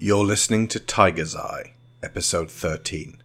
You're listening to Tiger's Eye, episode 13.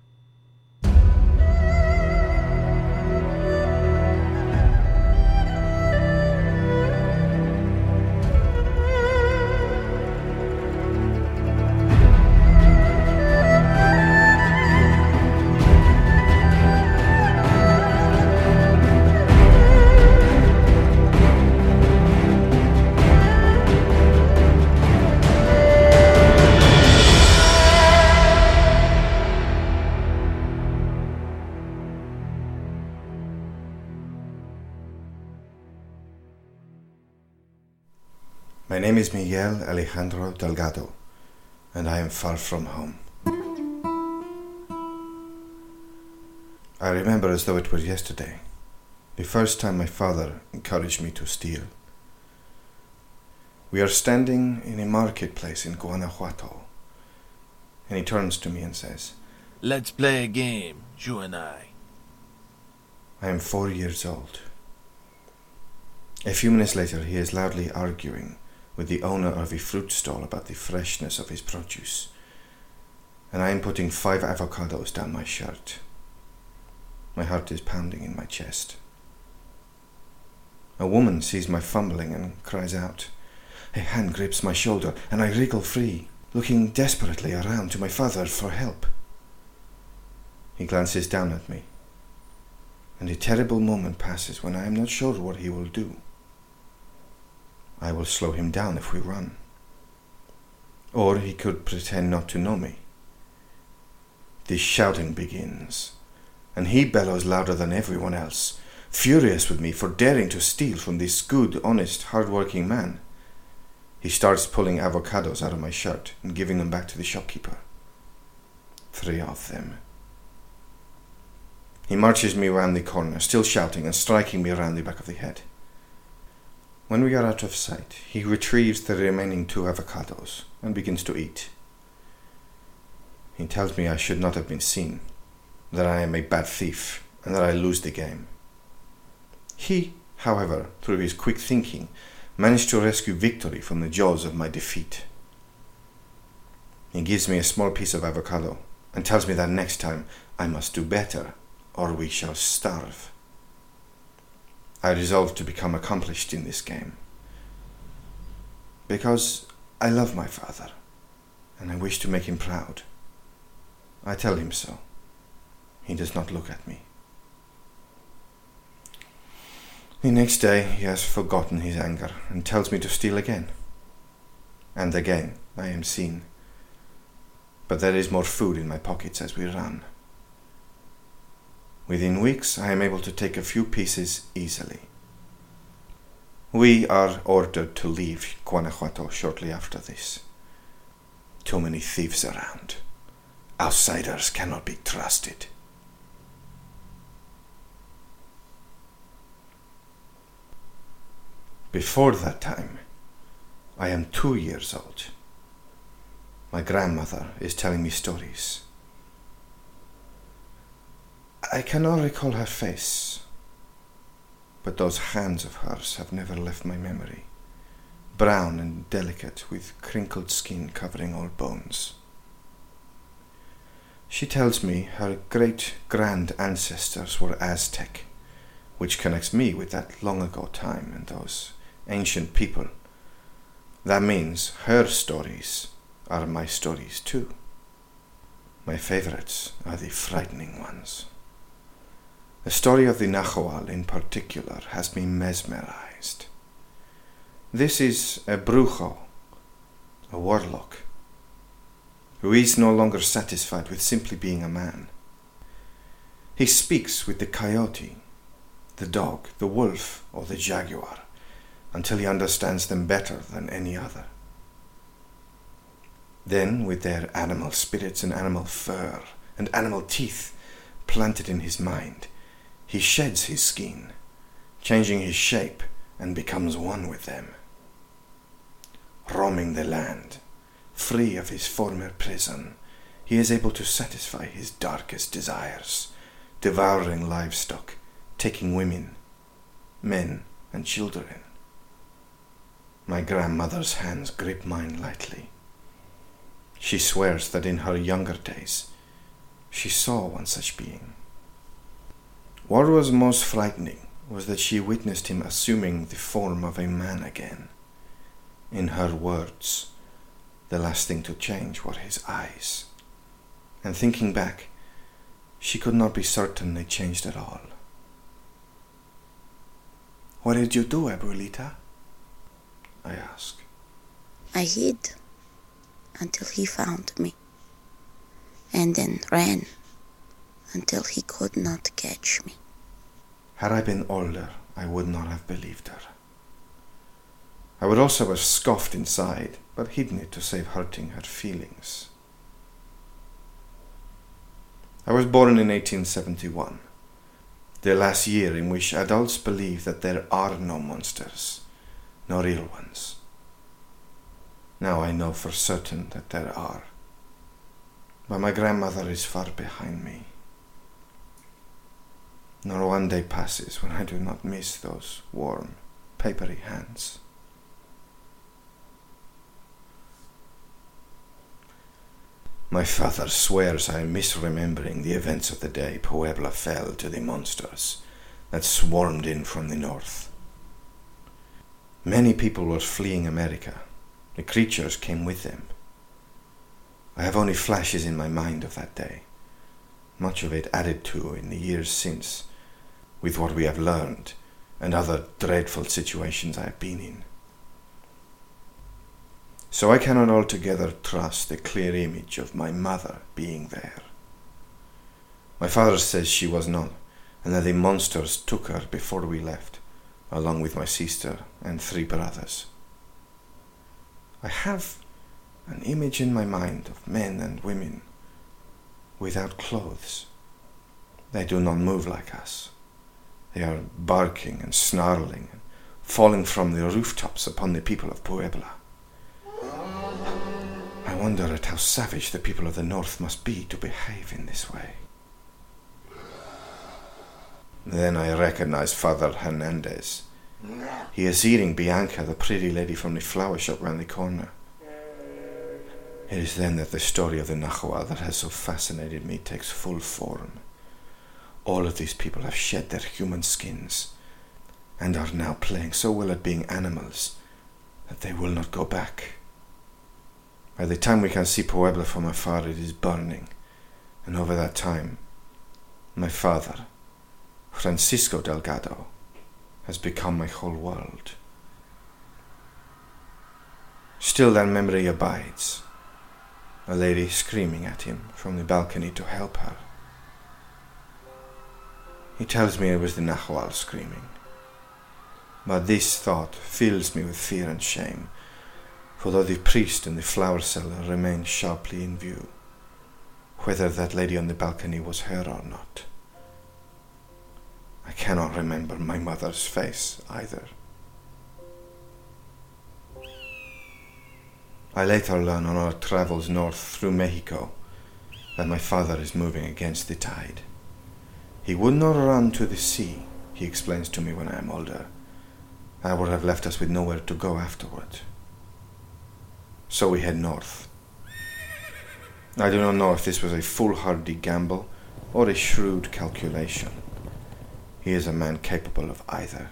My name is Miguel Alejandro Delgado, and I am far from home. I remember as though it were yesterday, the first time my father encouraged me to steal. We are standing in a marketplace in Guanajuato, and he turns to me and says, Let's play a game, you and I. I am four years old. A few minutes later, he is loudly arguing with the owner of a fruit stall about the freshness of his produce, and I am putting five avocados down my shirt. My heart is pounding in my chest. A woman sees my fumbling and cries out. A hand grips my shoulder, and I wriggle free, looking desperately around to my father for help. He glances down at me, and a terrible moment passes when I am not sure what he will do. I will slow him down if we run. Or he could pretend not to know me. The shouting begins, and he bellows louder than everyone else, furious with me for daring to steal from this good, honest, hard-working man. He starts pulling avocados out of my shirt and giving them back to the shopkeeper. Three of them. He marches me round the corner, still shouting and striking me around the back of the head. When we are out of sight, he retrieves the remaining two avocados and begins to eat. He tells me I should not have been seen, that I am a bad thief, and that I lose the game. He, however, through his quick thinking, managed to rescue victory from the jaws of my defeat. He gives me a small piece of avocado and tells me that next time I must do better or we shall starve. I resolve to become accomplished in this game. Because I love my father, and I wish to make him proud. I tell him so. He does not look at me. The next day he has forgotten his anger and tells me to steal again. And again I am seen. But there is more food in my pockets as we run. Within weeks, I am able to take a few pieces easily. We are ordered to leave Guanajuato shortly after this. Too many thieves around. Outsiders cannot be trusted. Before that time, I am two years old. My grandmother is telling me stories. I cannot recall her face, but those hands of hers have never left my memory, brown and delicate with crinkled skin covering all bones. She tells me her great grand ancestors were Aztec, which connects me with that long ago time and those ancient people. That means her stories are my stories too. My favorites are the frightening ones. The story of the Nahual in particular has me mesmerized. This is a brujo, a warlock, who is no longer satisfied with simply being a man. He speaks with the coyote, the dog, the wolf, or the jaguar until he understands them better than any other. Then, with their animal spirits and animal fur and animal teeth planted in his mind, he sheds his skin, changing his shape, and becomes one with them. Roaming the land, free of his former prison, he is able to satisfy his darkest desires, devouring livestock, taking women, men, and children. My grandmother's hands grip mine lightly. She swears that in her younger days she saw one such being. What was most frightening was that she witnessed him assuming the form of a man again. In her words, the last thing to change were his eyes. And thinking back, she could not be certain they changed at all. What did you do, Abuelita? I asked. I hid until he found me, and then ran until he could not catch me. Had I been older, I would not have believed her. I would also have scoffed inside, but hidden it to save hurting her feelings. I was born in 1871, the last year in which adults believe that there are no monsters, no real ones. Now I know for certain that there are, but my grandmother is far behind me. Nor one day passes when I do not miss those warm, papery hands. My father swears I am misremembering the events of the day Puebla fell to the monsters that swarmed in from the north. Many people were fleeing America. The creatures came with them. I have only flashes in my mind of that day, much of it added to in the years since, with what we have learned and other dreadful situations I have been in so I cannot altogether trust the clear image of my mother being there. My father says she was not, and that the monsters took her before we left, along with my sister and three brothers. I have an image in my mind of men and women without clothes. They do not move like us. They are barking and snarling and falling from the rooftops upon the people of Puebla. I wonder at how savage the people of the north must be to behave in this way. Then I recognize Father Hernandez. He is eating Bianca, the pretty lady from the flower shop round the corner. It is then that the story of the Nahual that has so fascinated me takes full form. All of these people have shed their human skins and are now playing so well at being animals that they will not go back. By the time we can see Puebla from afar, it is burning. And over that time, my father, Francisco Delgado, has become my whole world. Still, that memory abides. A lady screaming at him from the balcony to help her. He tells me it was the Nahual screaming. But this thought fills me with fear and shame for though the priest and the flower seller remain sharply in view, whether that lady on the balcony was her or not. I cannot remember my mother's face either. I later learn on our travels north through Mexico that my father is moving against the tide. He would not run to the sea, he explains to me when I am older. That would have left us with nowhere to go afterward so we head north. I do not know if this was a foolhardy gamble or a shrewd calculation. He is a man capable of either.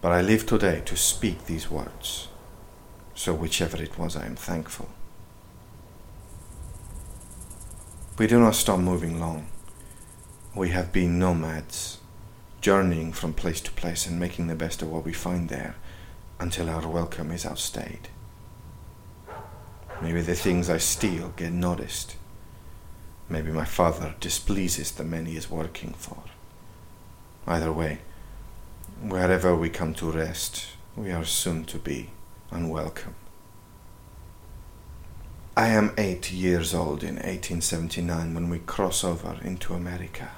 But I live today to speak these words, so whichever it was, I am thankful. We do not stop moving long. We have been nomads, journeying from place to place and making the best of what we find there until our welcome is outstayed. Maybe the things I steal get noticed. Maybe my father displeases the men he is working for. Either way, wherever we come to rest, we are soon to be unwelcome. I am eight years old in 1879 when we cross over into America.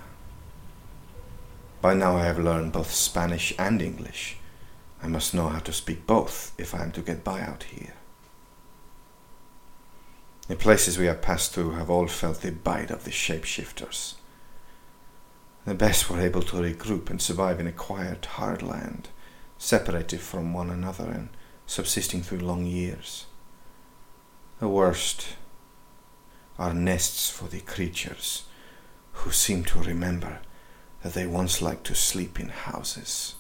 By now I have learned both Spanish and English. I must know how to speak both if I am to get by out here. The places we have passed through have all felt the bite of the shapeshifters. The best were able to regroup and survive in a quiet, hard land, separated from one another and subsisting through long years. The worst are nests for the creatures who seem to remember that they once liked to sleep in houses.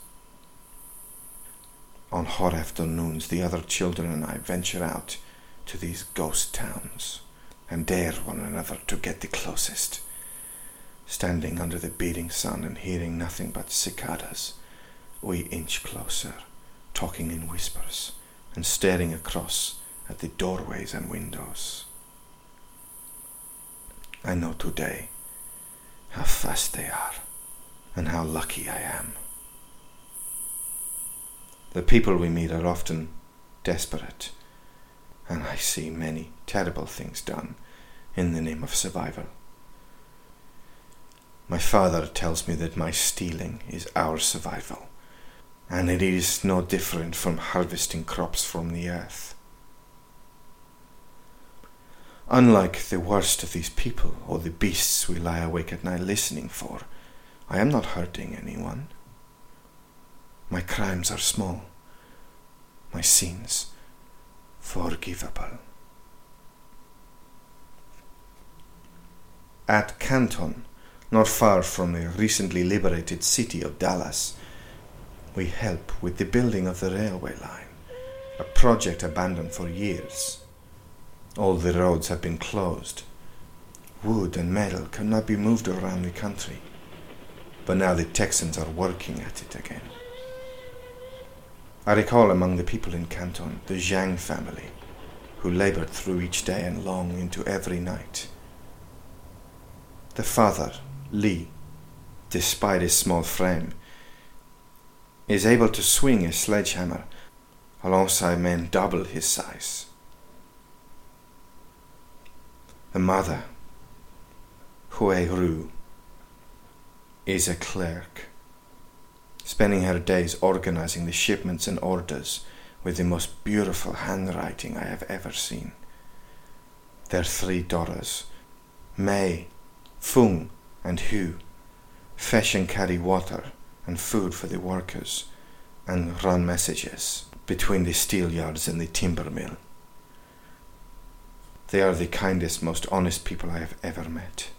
On hot afternoons, the other children and I venture out to these ghost towns and dare one another to get the closest, standing under the beating sun and hearing nothing but cicadas. We inch closer, talking in whispers and staring across at the doorways and windows. I know today how fast they are and how lucky I am. The people we meet are often desperate, and I see many terrible things done in the name of survival. My father tells me that my stealing is our survival, and it is no different from harvesting crops from the earth. Unlike the worst of these people or the beasts we lie awake at night listening for, I am not hurting anyone. My crimes are small, my sins forgivable. At Canton, not far from the recently liberated city of Dallas, we help with the building of the railway line, a project abandoned for years. All the roads have been closed. Wood and metal cannot be moved around the country. But now the Texans are working at it again. I recall among the people in Canton the Zhang family, who labored through each day and long into every night. The father, Li, despite his small frame, is able to swing a sledgehammer alongside men double his size. The mother, Hui Ru, is a clerk, spending her days organizing the shipments and orders with the most beautiful handwriting I have ever seen. Their three daughters, Mei, Fung, and Hu, fetch and carry water and food for the workers and run messages between the steel yards and the timber mill. They are the kindest, most honest people I have ever met.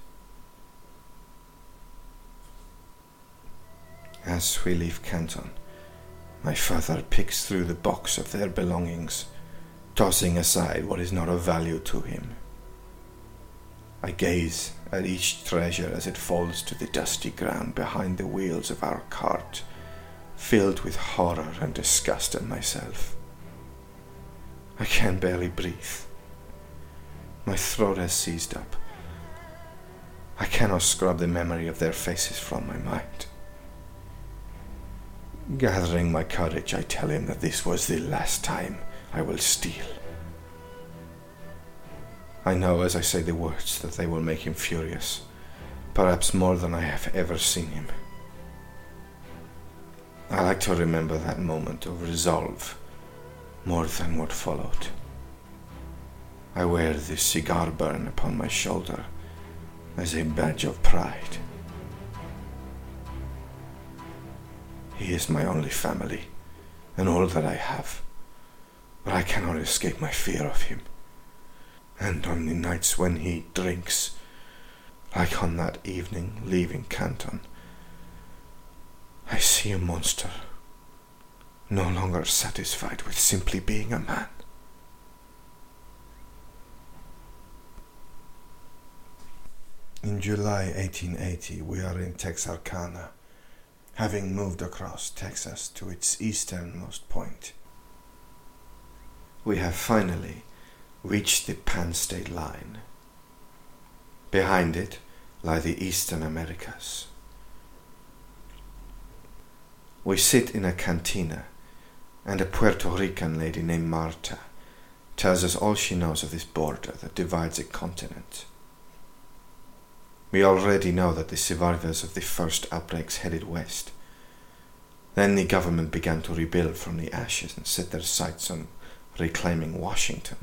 As we leave Canton, my father picks through the box of their belongings, tossing aside what is not of value to him. I gaze at each treasure as it falls to the dusty ground behind the wheels of our cart, filled with horror and disgust at myself. I can barely breathe. My throat has seized up. I cannot scrub the memory of their faces from my mind. Gathering my courage, I tell him that this was the last time I will steal. I know as I say the words that they will make him furious, perhaps more than I have ever seen him. I like to remember that moment of resolve more than what followed. I wear this cigar burn upon my shoulder as a badge of pride. He is my only family and all that I have, but I cannot escape my fear of him. And on the nights when he drinks, like on that evening leaving Canton, I see a monster, no longer satisfied with simply being a man. In July 1880, we are in Texarkana, having moved across Texas to its easternmost point. We have finally reached the Pan State line. Behind it lie the Eastern Americas. We sit in a cantina, and a Puerto Rican lady named Marta tells us all she knows of this border that divides a continent. We already know that the survivors of the first outbreaks headed west. Then the government began to rebuild from the ashes and set their sights on reclaiming Washington.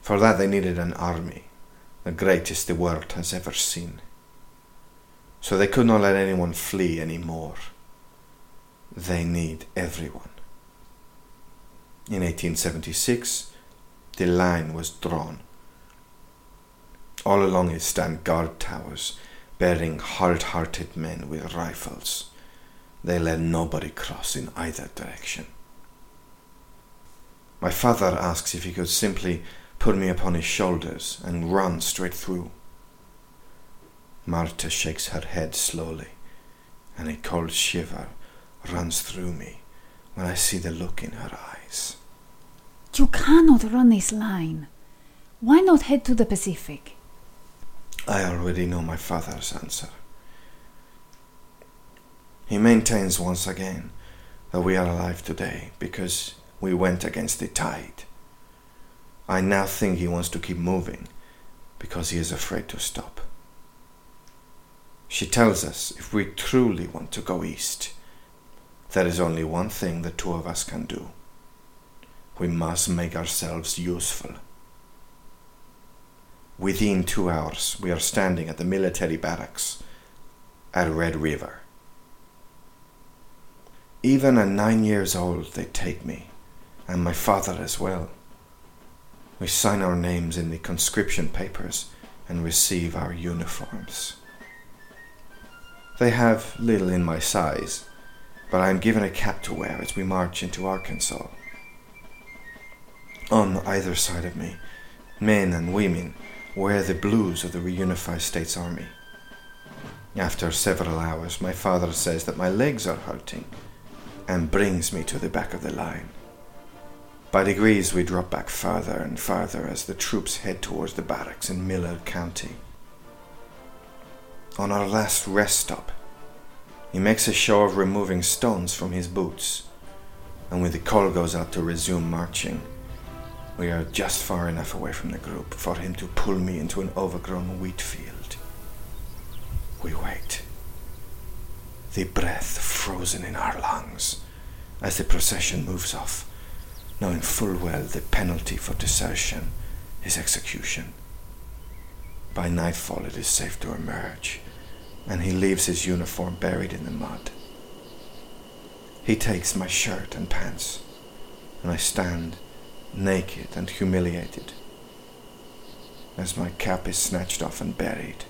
For that they needed an army, the greatest the world has ever seen. So they could not let anyone flee anymore. They need everyone. In 1876, the line was drawn. All along it stand guard towers, bearing hard-hearted men with rifles. They let nobody cross in either direction. My father asks if he could simply put me upon his shoulders and run straight through. Marta shakes her head slowly, and a cold shiver runs through me when I see the look in her eyes. You cannot run this line. Why not head to the Pacific? I already know my father's answer. He maintains once again that we are alive today because we went against the tide. I now think he wants to keep moving because he is afraid to stop. She tells us if we truly want to go east, there is only one thing the two of us can do. We must make ourselves useful. Within two hours, we are standing at the military barracks at Red River. Even at nine years old, they take me, and my father as well. We sign our names in the conscription papers and receive our uniforms. They have little in my size, but I am given a cap to wear as we march into Arkansas. On either side of me, men and women wear the blues of the reunified States Army. After several hours, my father says that my legs are hurting and brings me to the back of the line. By degrees, we drop back farther and farther as the troops head towards the barracks in Miller County. On our last rest stop, he makes a show of removing stones from his boots, and when the call goes out to resume marching, we are just far enough away from the group for him to pull me into an overgrown wheat field. We wait the breath frozen in our lungs as the procession moves off, knowing full well the penalty for desertion is execution. By nightfall, it is safe to emerge, and he leaves his uniform buried in the mud. He takes my shirt and pants, and I stand naked and humiliated as my cap is snatched off and buried.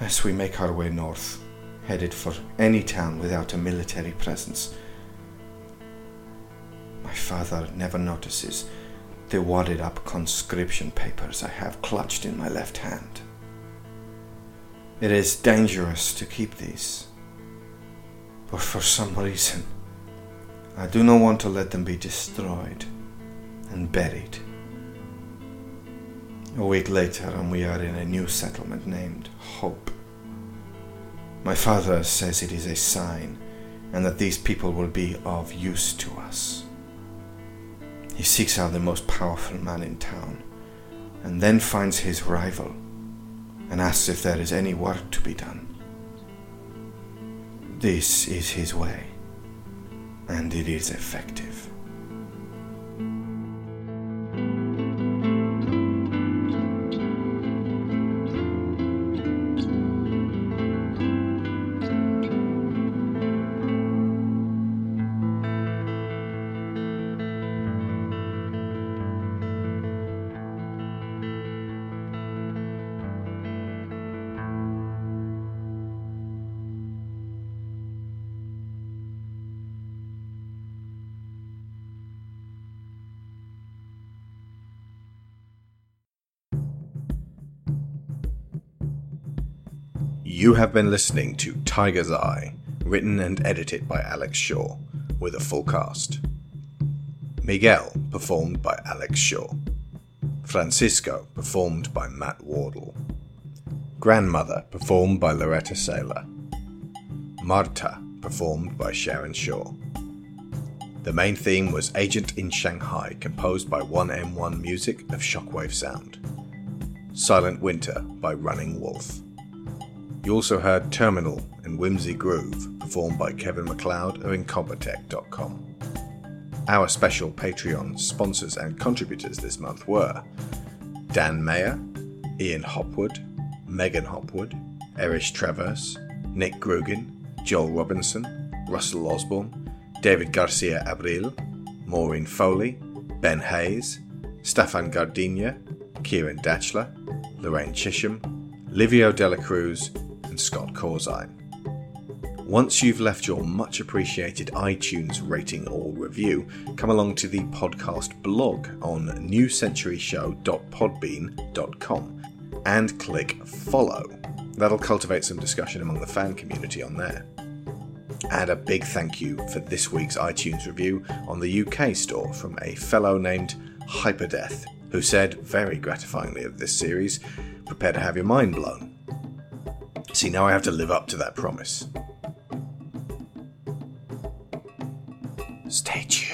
as we make our way north, headed for any town without a military presence. My father never notices the wadded up conscription papers I have clutched in my left hand. It is dangerous to keep these, but for some reason, I do not want to let them be destroyed and buried. A week later, and we are in a new settlement named Hope. My father says it is a sign, and that these people will be of use to us. He seeks out the most powerful man in town, and then finds his rival, and asks if there is any work to be done. This is his way, and it is effective. You have been listening to Tiger's Eye, written and edited by Alex Shaw, with a full cast. Miguel, performed by Alex Shaw. Francisco, performed by Matt Wardle. Grandmother, performed by Laureta Sela. Marta, performed by Sharon Shaw. The main theme was Agent in Shanghai, composed by 1M1 Music of Shockwave Sound. Silent Winter by Running Wolf. You also heard Terminal and Whimsy Groove, performed by Kevin MacLeod of Incompetech.com. Our special Patreon sponsors and contributors this month were Dan Mayer, Ian Hopwood, Megan Hopwood, Erich Travers, Nick Grugan, Joel Robinson, Russell Osborne, David Garcia Abril, Maureen Foley, Ben Hayes, Stefan Gardenia, Ciaran Dachtler, Lorraine Chisholm, Livio Dela Cruz, and Scott Corzine. Once you've left your much appreciated iTunes rating or review, come along to the podcast blog on newcenturyshow.podbean.com and click follow. That'll cultivate some discussion among the fan community on there. And a big thank you for this week's iTunes review on the UK store from a fellow named Hyperdeath, who said very gratifyingly of this series, prepare to have your mind blown. See, now I have to live up to that promise. Stay tuned.